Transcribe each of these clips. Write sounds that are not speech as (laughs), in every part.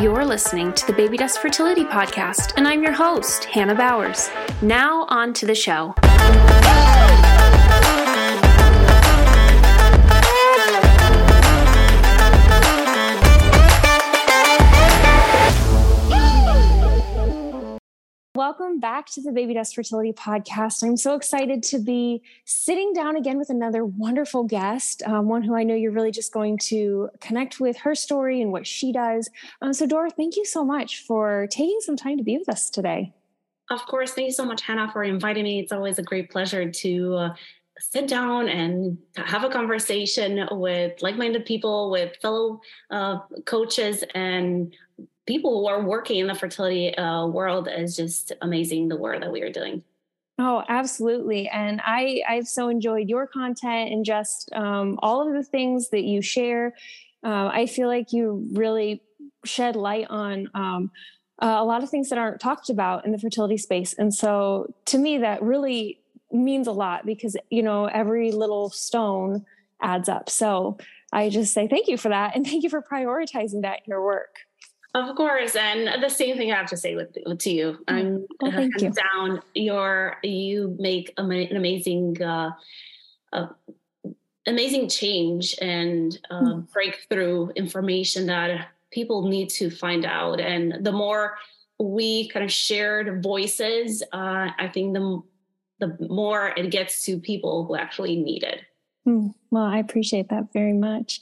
You're listening to the Baby Dust Fertility Podcast, and I'm your host, Hannah Bowers. Now, on to the show. Welcome back to the Baby Dust Fertility Podcast. I'm so excited to be sitting down again with another wonderful guest, um, one who I know you're really just going to connect with her story and what she does. Um, so, Dora, thank you so much for taking some time to be with us today. Of course. Thank you so much, Hannah, for inviting me. It's always a great pleasure to. Uh, sit down and have a conversation with like-minded people with fellow uh, coaches and people who are working in the fertility uh, world is just amazing the work that we are doing. Oh absolutely. And i i've so enjoyed your content and just um, all of the things that you share. Uh, i feel like you really shed light on um, uh, a lot of things that aren't talked about in the fertility space. And so to me that really means a lot because you know every little stone adds up. So i just say thank you for that and thank you for prioritizing that in your work of course, and the same thing I have to say with, to you. Mm. I'm well, hands you. down. Your you make an amazing, uh, uh, amazing change and uh, mm. breakthrough information that people need to find out. And the more we kind of shared voices, uh, I think the the more it gets to people who actually need it. Mm. Well, I appreciate that very much.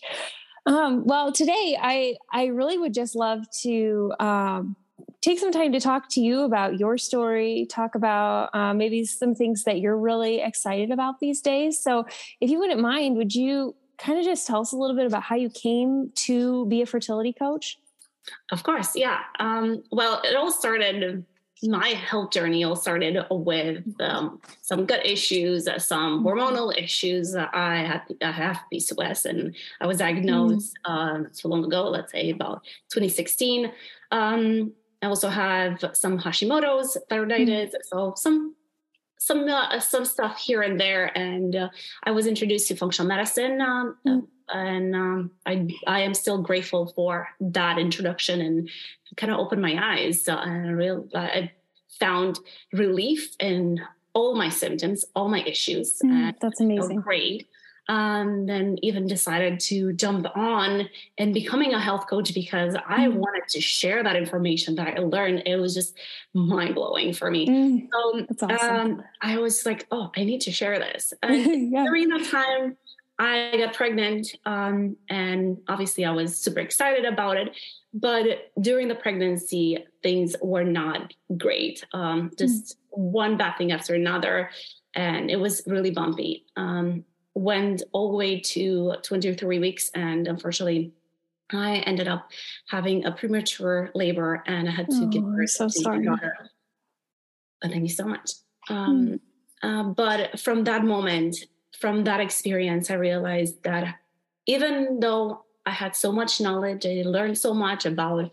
Um, well, today I I really would just love to um, take some time to talk to you about your story, talk about uh, maybe some things that you're really excited about these days. So, if you wouldn't mind, would you kind of just tell us a little bit about how you came to be a fertility coach? Of course, yeah. Um, well, it all started my health journey all started with um, some gut issues, uh, some mm-hmm. hormonal issues. I had I have PCOS, and I was diagnosed mm. uh, so long ago. Let's say about 2016. Um, I also have some Hashimoto's thyroiditis, mm. so some some uh, some stuff here and there. And uh, I was introduced to functional medicine. Um, mm. And um, I I am still grateful for that introduction and kind of opened my eyes uh, and I real I found relief in all my symptoms, all my issues. Mm, that's amazing. Great. Um, then even decided to jump on and becoming a health coach because I mm. wanted to share that information that I learned. It was just mind blowing for me. Mm, so awesome. um, I was like, oh, I need to share this. (laughs) And yeah. during that time, I got pregnant, um, and obviously I was super excited about it. But during the pregnancy, things were not great. Um, just mm. one bad thing after another, and it was really bumpy. Um, went all the way to 23 weeks, and unfortunately, I ended up having a premature labor, and I had to oh, give birth so to sorry. my daughter. But thank you so much. Um, mm. uh, but from that moment, from that experience, I realized that even though I had so much knowledge. I learned so much about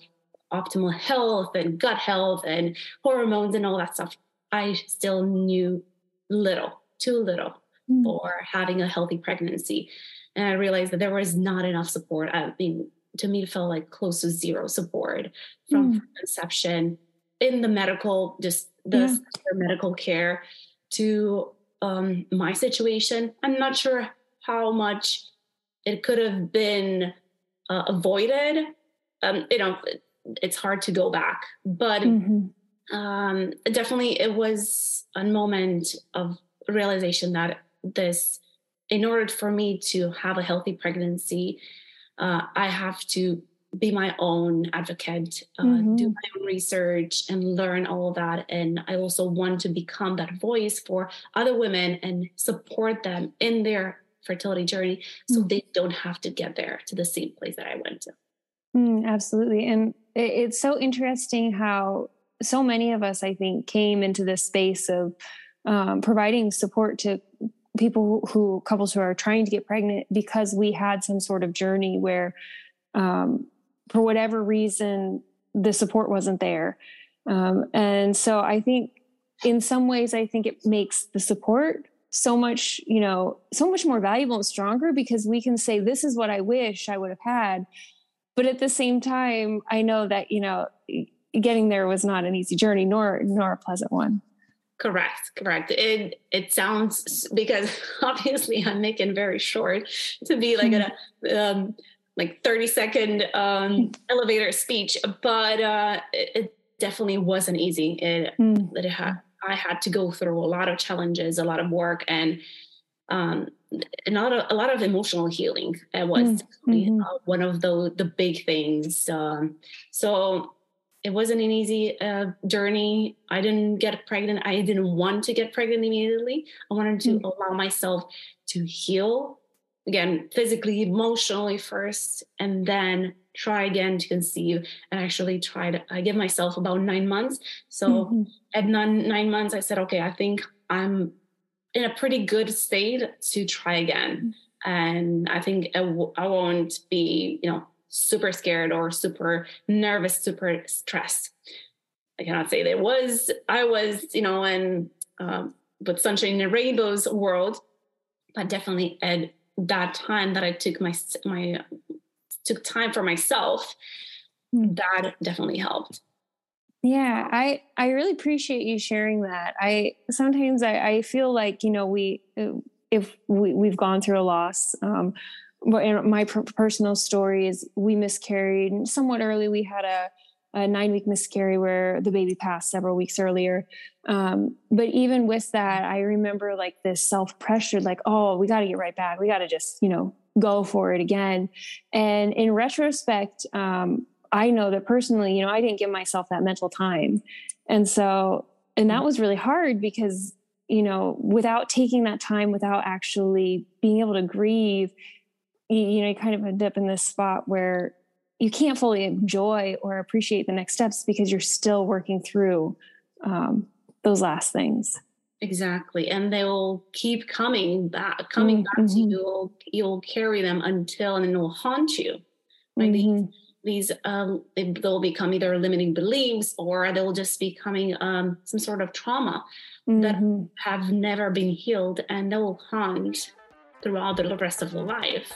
optimal health and gut health and hormones and all that stuff. I still knew little, too little mm. for having a healthy pregnancy. And I realized that there was not enough support. I mean, to me, it felt like close to zero support from mm. conception in the medical, just the yeah. medical care to um, my situation. I'm not sure how much it could have been uh, avoided, um, you know, it's hard to go back. But mm-hmm. um, definitely, it was a moment of realization that this, in order for me to have a healthy pregnancy, uh, I have to be my own advocate, uh, mm-hmm. do my own research, and learn all of that. And I also want to become that voice for other women and support them in their fertility journey so mm. they don't have to get there to the same place that I went to. Mm, absolutely. And it's so interesting how so many of us, I think, came into this space of um, providing support to people who, couples who are trying to get pregnant because we had some sort of journey where, um, for whatever reason, the support wasn't there. Um, and so I think in some ways, I think it makes the support so much, you know, so much more valuable and stronger because we can say, this is what I wish I would have had. but at the same time, I know that, you know, getting there was not an easy journey nor nor a pleasant one. Correct, correct. It it sounds because (laughs) obviously I'm making very short to be like mm-hmm. a um, like 30 second um, elevator speech, but uh, it, it, definitely wasn't easy. It, mm. it had, I had to go through a lot of challenges, a lot of work, and um, a lot of a lot of emotional healing. It was mm-hmm. uh, one of the the big things. Um, so it wasn't an easy uh, journey. I didn't get pregnant. I didn't want to get pregnant immediately. I wanted to mm-hmm. allow myself to heal again, physically, emotionally first, and then try again to conceive. And actually tried. I give myself about nine months. So mm-hmm. at nine, nine months, I said, okay, I think I'm in a pretty good state to try again. And I think I w- I won't be, you know, super scared or super nervous, super stressed. I cannot say there was, I was, you know, in um, with Sunshine and Rainbows world, but definitely at that time that I took my, my, took time for myself, hmm. that definitely helped. Yeah, I I really appreciate you sharing that. I sometimes I, I feel like you know we if we we've gone through a loss, um, but my personal story is we miscarried somewhat early. We had a, a nine week miscarry where the baby passed several weeks earlier. Um, but even with that, I remember like this self pressure, like, oh, we got to get right back. We got to just, you know, go for it again. And in retrospect, um, I know that personally, you know, I didn't give myself that mental time. And so, and that was really hard because, you know, without taking that time, without actually being able to grieve, you, you know, you kind of end up in this spot where you can't fully enjoy or appreciate the next steps because you're still working through um, those last things exactly and they'll keep coming back coming mm-hmm. back to you you'll, you'll carry them until and it'll haunt you like mm-hmm. these these um, they'll become either limiting beliefs or they'll just be becoming um, some sort of trauma mm-hmm. that have never been healed and they'll haunt throughout the rest of the life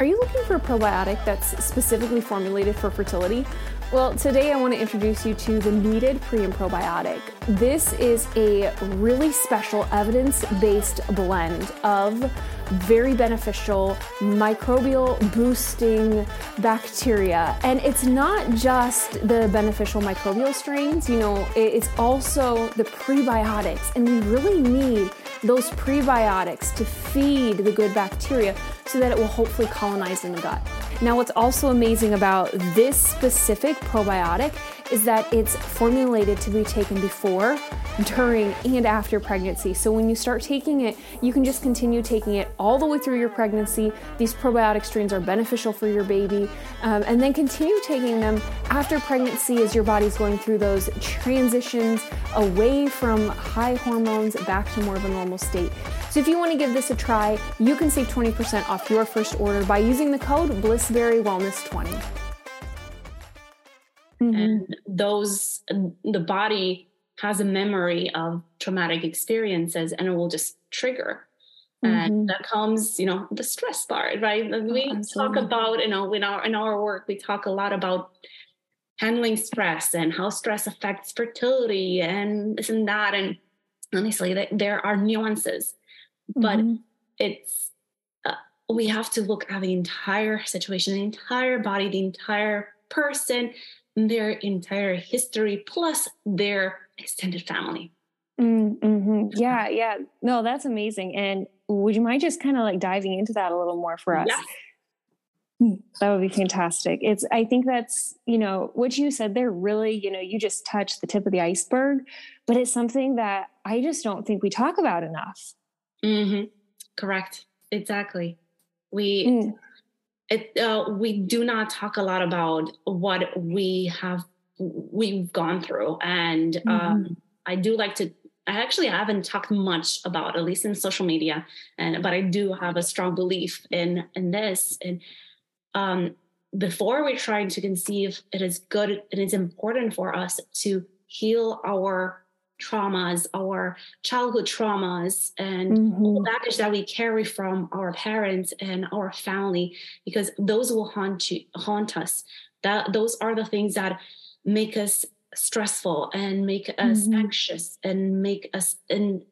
are you looking for a probiotic that's specifically formulated for fertility? Well, today I want to introduce you to the Needed Pre and Probiotic. This is a really special evidence based blend of very beneficial microbial boosting bacteria. And it's not just the beneficial microbial strains, you know, it's also the prebiotics. And we really need those prebiotics to feed the good bacteria so that it will hopefully colonize in the gut. Now, what's also amazing about this specific probiotic is that it's formulated to be taken before, during, and after pregnancy. So when you start taking it, you can just continue taking it all the way through your pregnancy. These probiotic strains are beneficial for your baby, um, and then continue taking them after pregnancy as your body's going through those transitions away from high hormones back to more of a normal state. So if you want to give this a try, you can save 20% off your first order by using the code Blissberry Wellness 20 mm-hmm. and those the body has a memory of traumatic experiences and it will just trigger mm-hmm. and that comes you know the stress part right we oh, talk about you know in our in our work we talk a lot about handling stress and how stress affects fertility and this and that and honestly there are nuances but mm-hmm. it's uh, we have to look at the entire situation the entire body the entire person their entire history plus their extended family. Mm-hmm. Yeah, yeah. No, that's amazing. And would you mind just kind of like diving into that a little more for us? Yes. Hmm, that would be fantastic. It's, I think that's, you know, what you said there really, you know, you just touched the tip of the iceberg, but it's something that I just don't think we talk about enough. Mm-hmm. Correct. Exactly. We, mm it, uh, we do not talk a lot about what we have we've gone through and um, mm-hmm. i do like to i actually haven't talked much about at least in social media and but i do have a strong belief in in this and um, before we're trying to conceive it is good it is important for us to heal our traumas, our childhood traumas, and mm-hmm. all the baggage that we carry from our parents and our family, because those will haunt you, haunt us. That those are the things that make us stressful and make us mm-hmm. anxious and make us in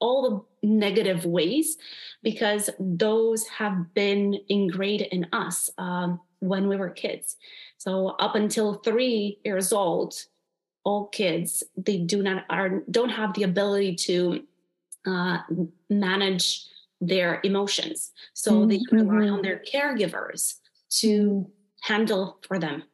all the negative ways because those have been ingrained in us um, when we were kids so up until three years old all kids they do not are don't have the ability to uh, manage their emotions so mm-hmm. they rely on their caregivers to handle for them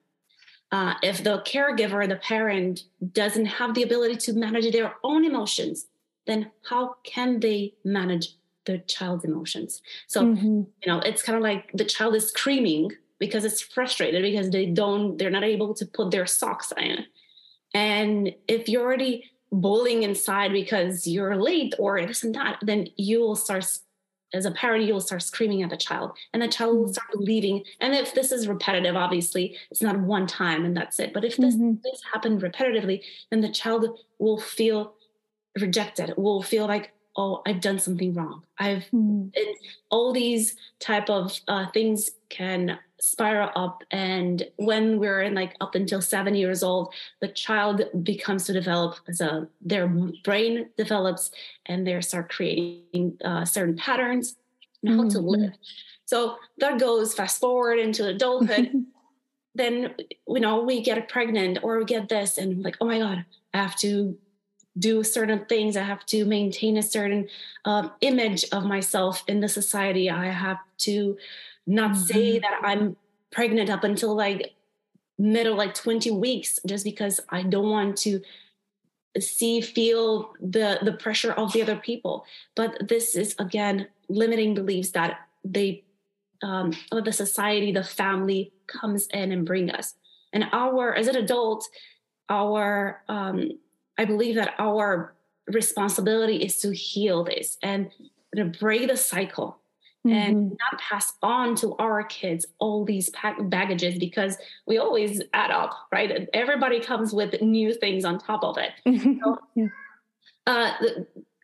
uh, if the caregiver, the parent, doesn't have the ability to manage their own emotions, then how can they manage the child's emotions? So, mm-hmm. you know, it's kind of like the child is screaming because it's frustrated because they don't, they're not able to put their socks in. And if you're already bullying inside because you're late or this and that, then you will start as a parent, you'll start screaming at the child and the child will mm-hmm. start leaving. And if this is repetitive, obviously it's not one time and that's it. But if this, mm-hmm. this happened repetitively, then the child will feel rejected, will feel like, oh, I've done something wrong. I've, mm-hmm. all these type of uh, things can spiral up and when we're in like up until seven years old the child becomes to develop as a their brain develops and they start creating uh, certain patterns and how mm-hmm. to live so that goes fast forward into adulthood (laughs) then you know we get pregnant or we get this and like oh my god i have to do certain things. I have to maintain a certain uh, image of myself in the society. I have to not say mm-hmm. that I'm pregnant up until like middle like 20 weeks just because I don't want to see feel the the pressure of the other people. But this is again limiting beliefs that they um the society the family comes in and bring us. And our as an adult our um i believe that our responsibility is to heal this and to break the cycle mm-hmm. and not pass on to our kids all these baggages because we always add up, right? Everybody comes with new things on top of it. so, (laughs) yeah. uh,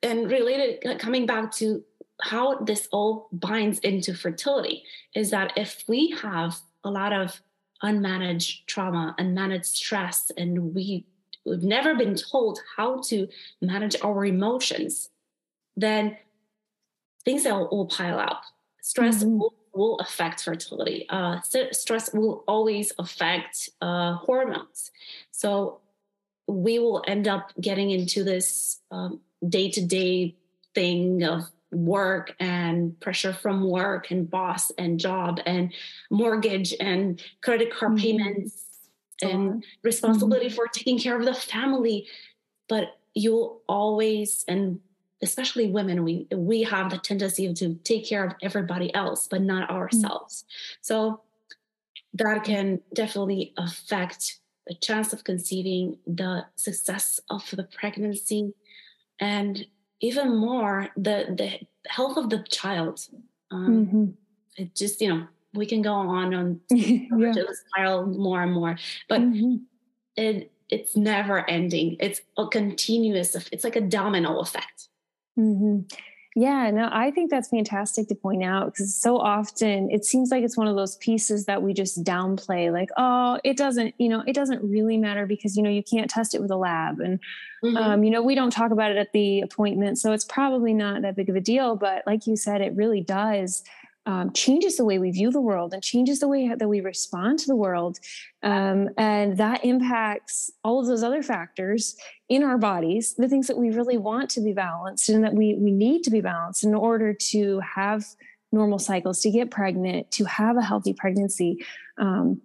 and related, uh, coming back to how this all binds into fertility is that if we have a lot of unmanaged trauma, unmanaged stress, and we we've never been told how to manage our emotions, then things will, will pile up. Stress mm-hmm. will, will, affect fertility. Uh, stress will always affect uh, hormones. So we will end up getting into this day to day thing of work and pressure from work and boss and job and mortgage and credit card mm-hmm. payments and responsibility mm-hmm. for taking care of the family but you'll always and especially women we we have the tendency to take care of everybody else but not mm. ourselves mm-hmm. so that can definitely affect the chance of conceiving the success of the pregnancy and even more the the health of the child um, mm-hmm. it just you know we can go on on (laughs) yeah. spiral more and more but mm-hmm. it it's never ending it's a continuous it's like a domino effect Mm-hmm. Yeah, no, I think that's fantastic to point out because so often it seems like it's one of those pieces that we just downplay, like, oh, it doesn't, you know, it doesn't really matter because, you know, you can't test it with a lab. And, mm-hmm. um, you know, we don't talk about it at the appointment. So it's probably not that big of a deal. But like you said, it really does um, changes the way we view the world and changes the way that we respond to the world. Um, and that impacts all of those other factors in our bodies, the things that we really want to be balanced and that we, we need to be balanced in order to have normal cycles, to get pregnant, to have a healthy pregnancy. Um,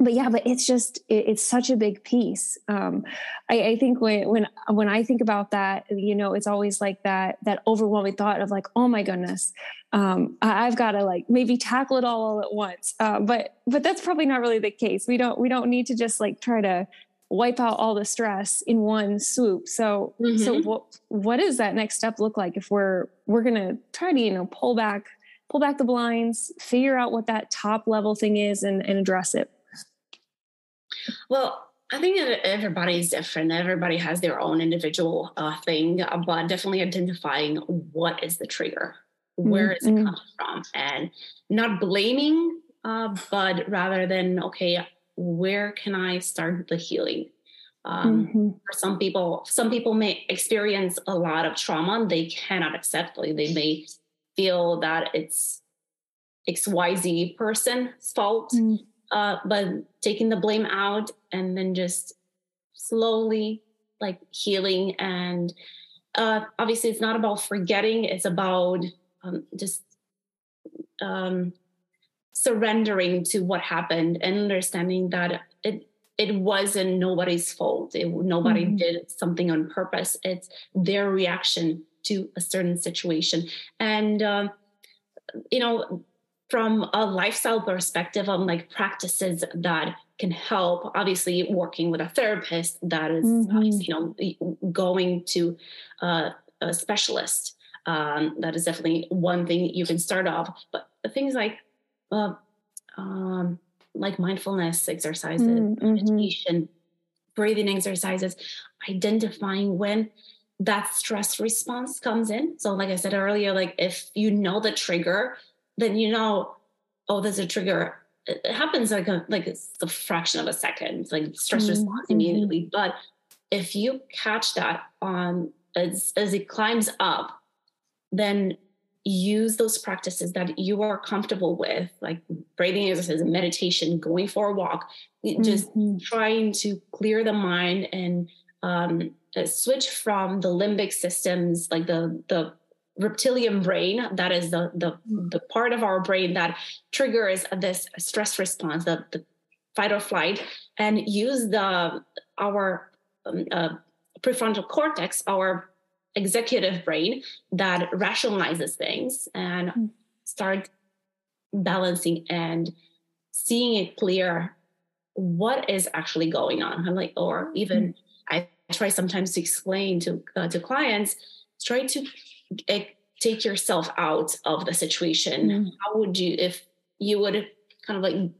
but yeah, but it's just it, it's such a big piece. Um, I, I, think when when when I think about that, you know, it's always like that that overwhelming thought of like, oh my goodness, um, I, have got to like maybe tackle it all, all at once. Uh, but but that's probably not really the case. We don't we don't need to just like try to wipe out all the stress in one swoop. So mm-hmm. so what what does that next step look like if we're we're gonna try to you know pull back pull back the blinds, figure out what that top level thing is, and, and address it. Well, I think everybody is different. Everybody has their own individual uh, thing, uh, but definitely identifying what is the trigger, where mm-hmm. is it coming from, and not blaming, uh, but rather than okay, where can I start the healing? Um, mm-hmm. For some people, some people may experience a lot of trauma. They cannot accept. Like they may feel that it's XYZ person's fault. Mm-hmm uh, but taking the blame out and then just slowly like healing. And uh, obviously it's not about forgetting it's about um, just um, surrendering to what happened and understanding that it it wasn't nobody's fault. It, nobody mm-hmm. did something on purpose. It's their reaction to a certain situation. And um, you know from a lifestyle perspective on like practices that can help obviously working with a therapist that is, mm-hmm. you know going to uh, a specialist um, that is definitely one thing you can start off but things like uh, um, like mindfulness exercises mm-hmm. meditation breathing exercises identifying when that stress response comes in so like i said earlier like if you know the trigger then you know, oh, there's a trigger. It happens like a like it's a fraction of a second, it's like stress mm-hmm. response immediately. But if you catch that on as as it climbs up, then use those practices that you are comfortable with, like breathing exercises, meditation, going for a walk, just mm-hmm. trying to clear the mind and um, switch from the limbic systems, like the the reptilian brain that is the, the the part of our brain that triggers this stress response the, the fight or flight and use the our um, uh, prefrontal cortex our executive brain that rationalizes things and hmm. start balancing and seeing it clear what is actually going on i'm like or even mm i try sometimes to explain to uh, to clients try to take yourself out of the situation mm-hmm. how would you if you would kind of like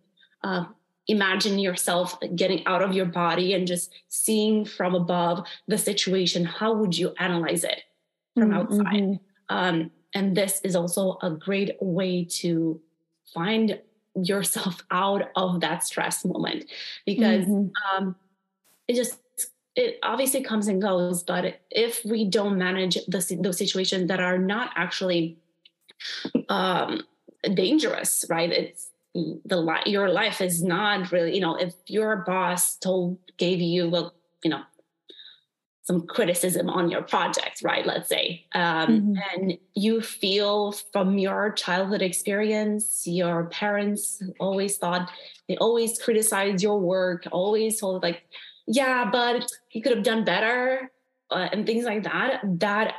uh, imagine yourself getting out of your body and just seeing from above the situation how would you analyze it from mm-hmm. outside um, and this is also a great way to find yourself (laughs) out of that stress moment because mm-hmm. um, it just it obviously comes and goes, but if we don't manage the, those situations that are not actually um, dangerous, right? It's the your life is not really, you know, if your boss told gave you well, you know, some criticism on your project, right? Let's say, um, mm-hmm. and you feel from your childhood experience, your parents always thought they always criticized your work, always told like yeah, but he could have done better uh, and things like that, that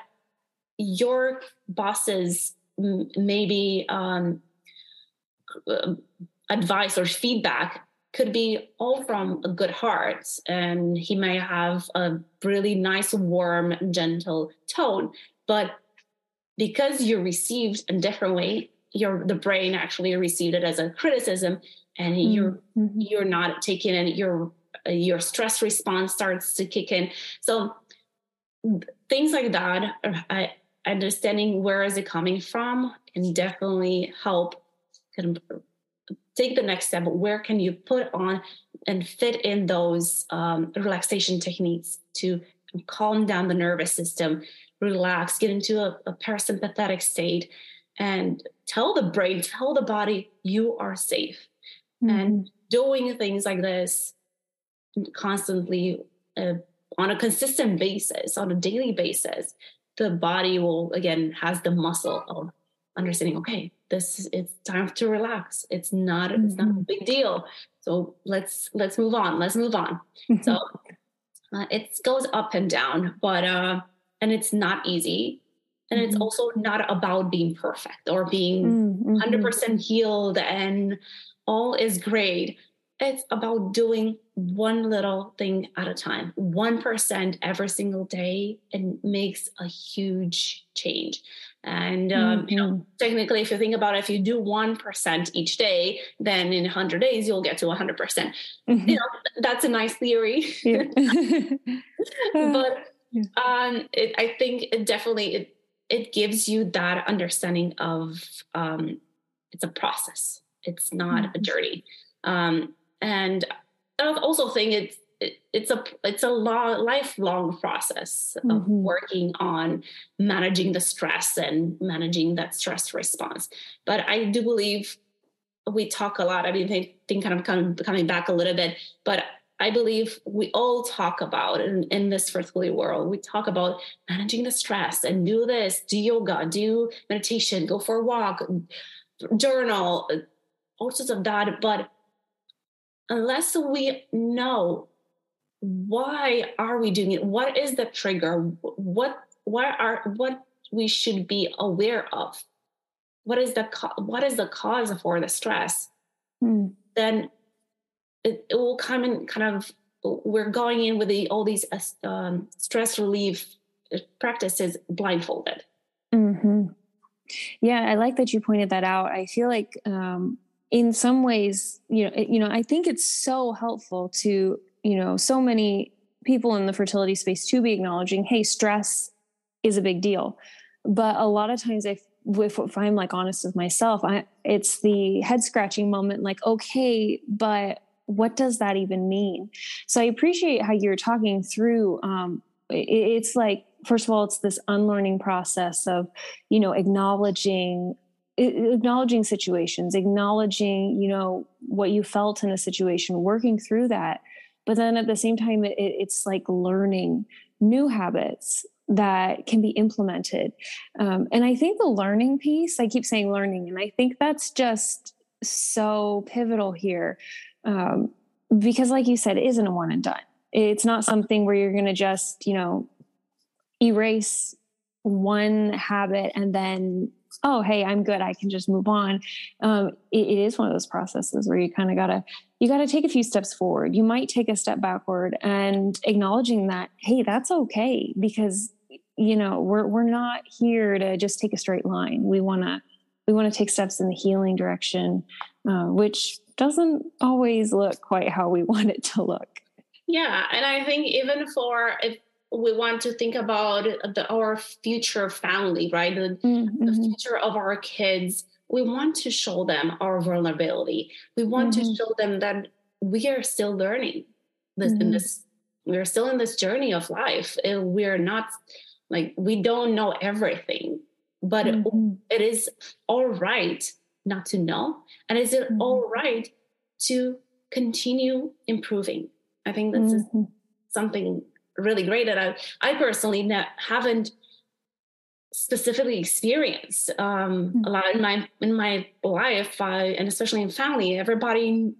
your bosses maybe um, uh, advice or feedback could be all from a good heart and he may have a really nice warm gentle tone but because you received a different way your the brain actually received it as a criticism and mm-hmm. you're you're not taking it you're your stress response starts to kick in. So things like that, uh, understanding where is it coming from, can definitely help kind of take the next step. Where can you put on and fit in those um, relaxation techniques to calm down the nervous system, relax, get into a, a parasympathetic state, and tell the brain, tell the body you are safe. Mm-hmm. And doing things like this constantly uh, on a consistent basis, on a daily basis, the body will again has the muscle of understanding. Okay, this it's time to relax. It's not mm-hmm. it's not a mm-hmm. big deal. So let's let's move on. Let's move on. so uh, it goes up and down, but uh, and it's not easy. And mm-hmm. it's also not about being perfect or being mm-hmm. 100% healed and all is great it's about doing one little thing at a time, 1% every single day, and makes a huge change. And um, mm-hmm. you know, mm-hmm. technically, if you think about it, if you do one percent each day, then in hundred days you'll get to hundred percent. Mm-hmm. You know, that's a nice theory. (laughs) (laughs) but um, it, I think it definitely it it gives you that understanding of um, it's a process. It's not mm-hmm. a journey. Um, and I also think it's it's a it's a long, lifelong process of mm-hmm. working on managing the stress and managing that stress response. But I do believe we talk a lot. I mean, I think kind of coming, coming back a little bit, but I believe we all talk about in, in this fertility world, we talk about managing the stress and do this, do yoga, do meditation, go for a walk, journal, all sorts of that. But unless we know why are we doing it, what is the trigger, what what are what we should be aware of, what is the what is the cause for the stress, hmm. then it, it, will come in kind of we're going in with the, all these um, stress relief practices blindfolded. Mm-hmm. Yeah, I like that you pointed that out. I feel like um, in some ways, you know, you know, I think it's so helpful to, you know, so many people in the fertility space to be acknowledging, hey, stress is a big deal. But a lot of times, if if, if I'm like honest with myself, I, it's the head scratching moment. Like, okay, but what does that even mean? So I appreciate how you're talking through. Um, it, it's like first of all, it's this unlearning process of you know acknowledging acknowledging situations acknowledging you know what you felt in a situation working through that. But then at the same time it, it's like learning new habits that can be implemented. Um, and i think the learning piece i keep saying learning and i think that's just so pivotal here um, because like you said it isn't a one and done. It's not something where you're going to just you know erase one habit and then oh hey i'm good i can just move on. Um, it, it is one of those processes where you kind of gotta you gotta take a few steps forward. You might take a step backward and acknowledging that hey that's okay because you know we're we're not here to just take a straight line. We want to we want to take steps in the healing direction uh, which doesn't always look quite how we (laughs) want it to look. Yeah and i think even for if we want to think about the, our future family, right? The, mm-hmm. the, future of our kids. We want to show them our vulnerability. We want mm-hmm. to show them that we are still learning this mm-hmm. in this. We're still in this journey of life. We're not like we don't know everything, but mm-hmm. it is all right not to know, and is it mm-hmm. all right to continue improving? I think this is mm-hmm. something really great that I, I personally ne- haven't specifically experienced um, mm-hmm. a lot in my in my life I, and especially in family everybody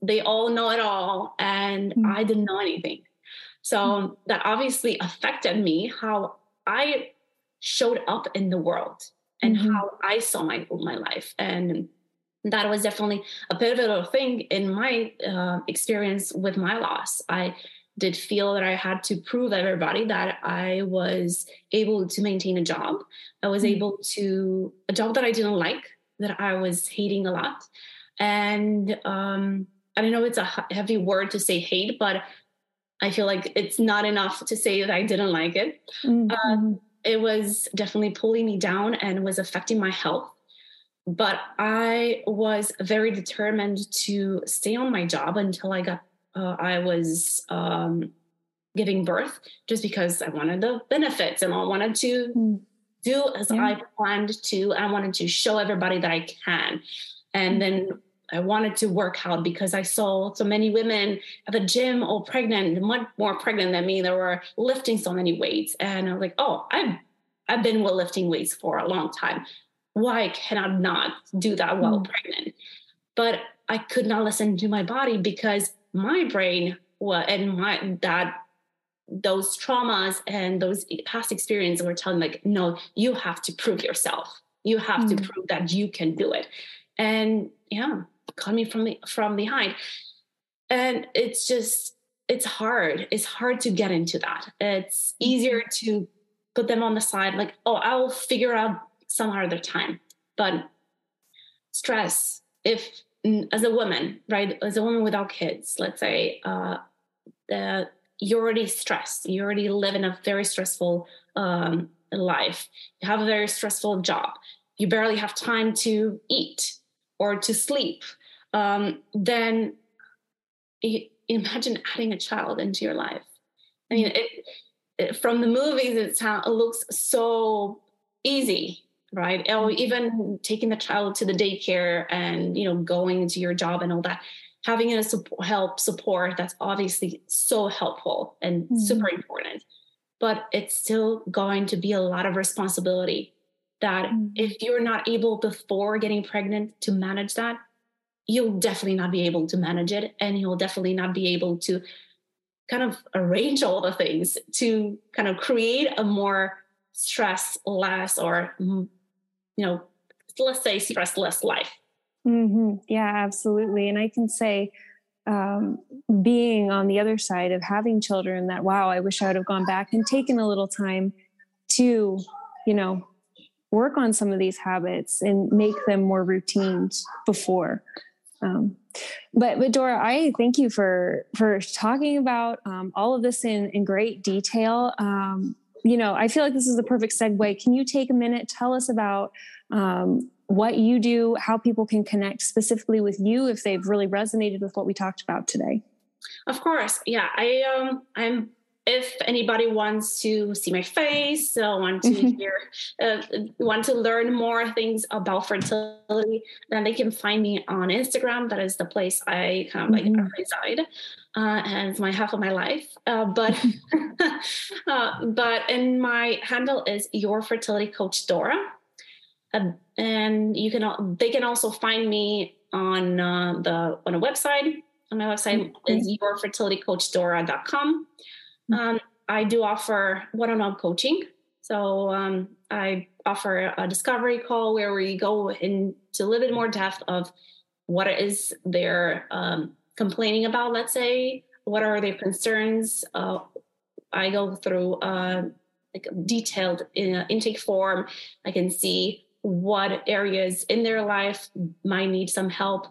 they all know it all and mm-hmm. i didn't know anything so mm-hmm. that obviously affected me how i showed up in the world and mm-hmm. how i saw my my life and that was definitely a pivotal thing in my uh, experience with my loss i did feel that I had to prove everybody that I was able to maintain a job. I was mm-hmm. able to a job that I didn't like, that I was hating a lot. And um, I know it's a heavy word to say hate, but I feel like it's not enough to say that I didn't like it. Mm-hmm. Um, it was definitely pulling me down and was affecting my health. But I was very determined to stay on my job until I got uh, I was um, giving birth just because I wanted the benefits and I wanted to mm. do as yeah. I planned to. I wanted to show everybody that I can. And mm. then I wanted to work out because I saw so many women at the gym all pregnant, much more pregnant than me. They were lifting so many weights. And I was like, oh, I've I've been lifting weights for a long time. Why can I not do that while mm. pregnant? But I could not listen to my body because my brain well, and my that those traumas and those past experiences were telling like no you have to prove yourself you have mm. to prove that you can do it and yeah coming from the from behind and it's just it's hard it's hard to get into that it's easier mm-hmm. to put them on the side, like, oh, I'll figure out some other time. But stress, if as a woman, right, as a woman without kids, let's say, uh, the, you're already stressed, you already live in a very stressful um, life, you have a very stressful job, you barely have time to eat or to sleep, um, then imagine adding a child into your life. I mean, it, it, from the movies, it, sound, it looks so easy, right? Or mm-hmm. even taking the child to the daycare and you know going into your job and all that. Having a support, help support that's obviously so helpful and mm-hmm. super important, but it's still going to be a lot of responsibility. That mm-hmm. if you're not able before getting pregnant to manage that, you'll definitely not be able to manage it and you'll definitely not be able to kind of arrange all the things to kind of create a more stress less or you know let's say stress less life mm-hmm. yeah absolutely and i can say um, being on the other side of having children that wow i wish i would have gone back and taken a little time to you know work on some of these habits and make them more routine before um, but but Dora, I thank you for for talking about um, all of this in in great detail. Um, you know, I feel like this is the perfect segue. Can you take a minute, tell us about um, what you do, how people can connect specifically with you if they've really resonated with what we talked about today? Of course, yeah. I um, I'm if anybody wants to see my face, uh, want to (laughs) hear, uh, want to learn more things about fertility, then they can find me on Instagram. That is the place I kind of like mm-hmm. reside, uh, and my half of my life. Uh, but (laughs) (laughs) uh, but and my handle is your fertility coach Dora, um, and you can they can also find me on uh, the on a website. On my website mm-hmm. is yourfertilitycoachdora.com. Um, I do offer one-on-one coaching. So um, I offer a discovery call where we go into a little bit more depth of what it is they're um, complaining about. Let's say what are their concerns. Uh, I go through uh, like a detailed uh, intake form. I can see what areas in their life might need some help.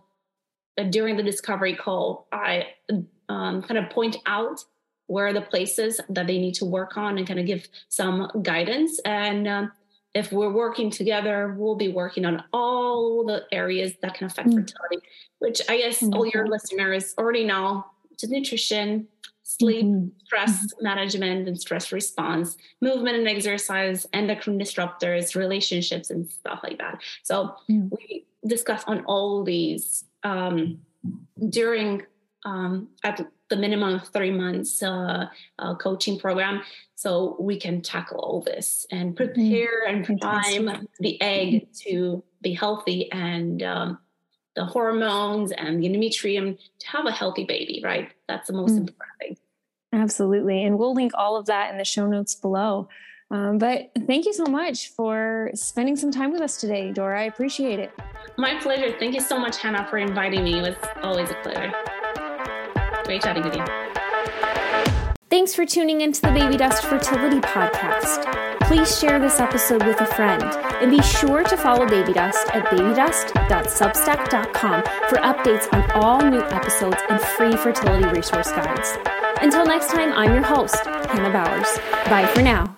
during the discovery call, I um, kind of point out where are the places that they need to work on and kind of give some guidance and um, if we're working together we'll be working on all the areas that can affect mm. fertility which i guess mm-hmm. all your listeners already know which is nutrition sleep mm-hmm. stress mm-hmm. management and stress response movement and exercise endocrine disruptors relationships and stuff like that so mm. we discuss on all these um, during um, at the minimum of three months uh, uh, coaching program so we can tackle all this and mm-hmm. prepare and prime the egg to be healthy and um, the hormones and the endometrium to have a healthy baby right that's the most mm. important thing absolutely and we'll link all of that in the show notes below um, but thank you so much for spending some time with us today, Dora. I appreciate it. My pleasure. Thank you so much, Hannah, for inviting me. It was always a pleasure. Great chatting with you. Thanks for tuning into the Baby Dust Fertility Podcast. Please share this episode with a friend and be sure to follow Baby Dust at babydust.substack.com for updates on all new episodes and free fertility resource guides. Until next time, I'm your host, Hannah Bowers. Bye for now.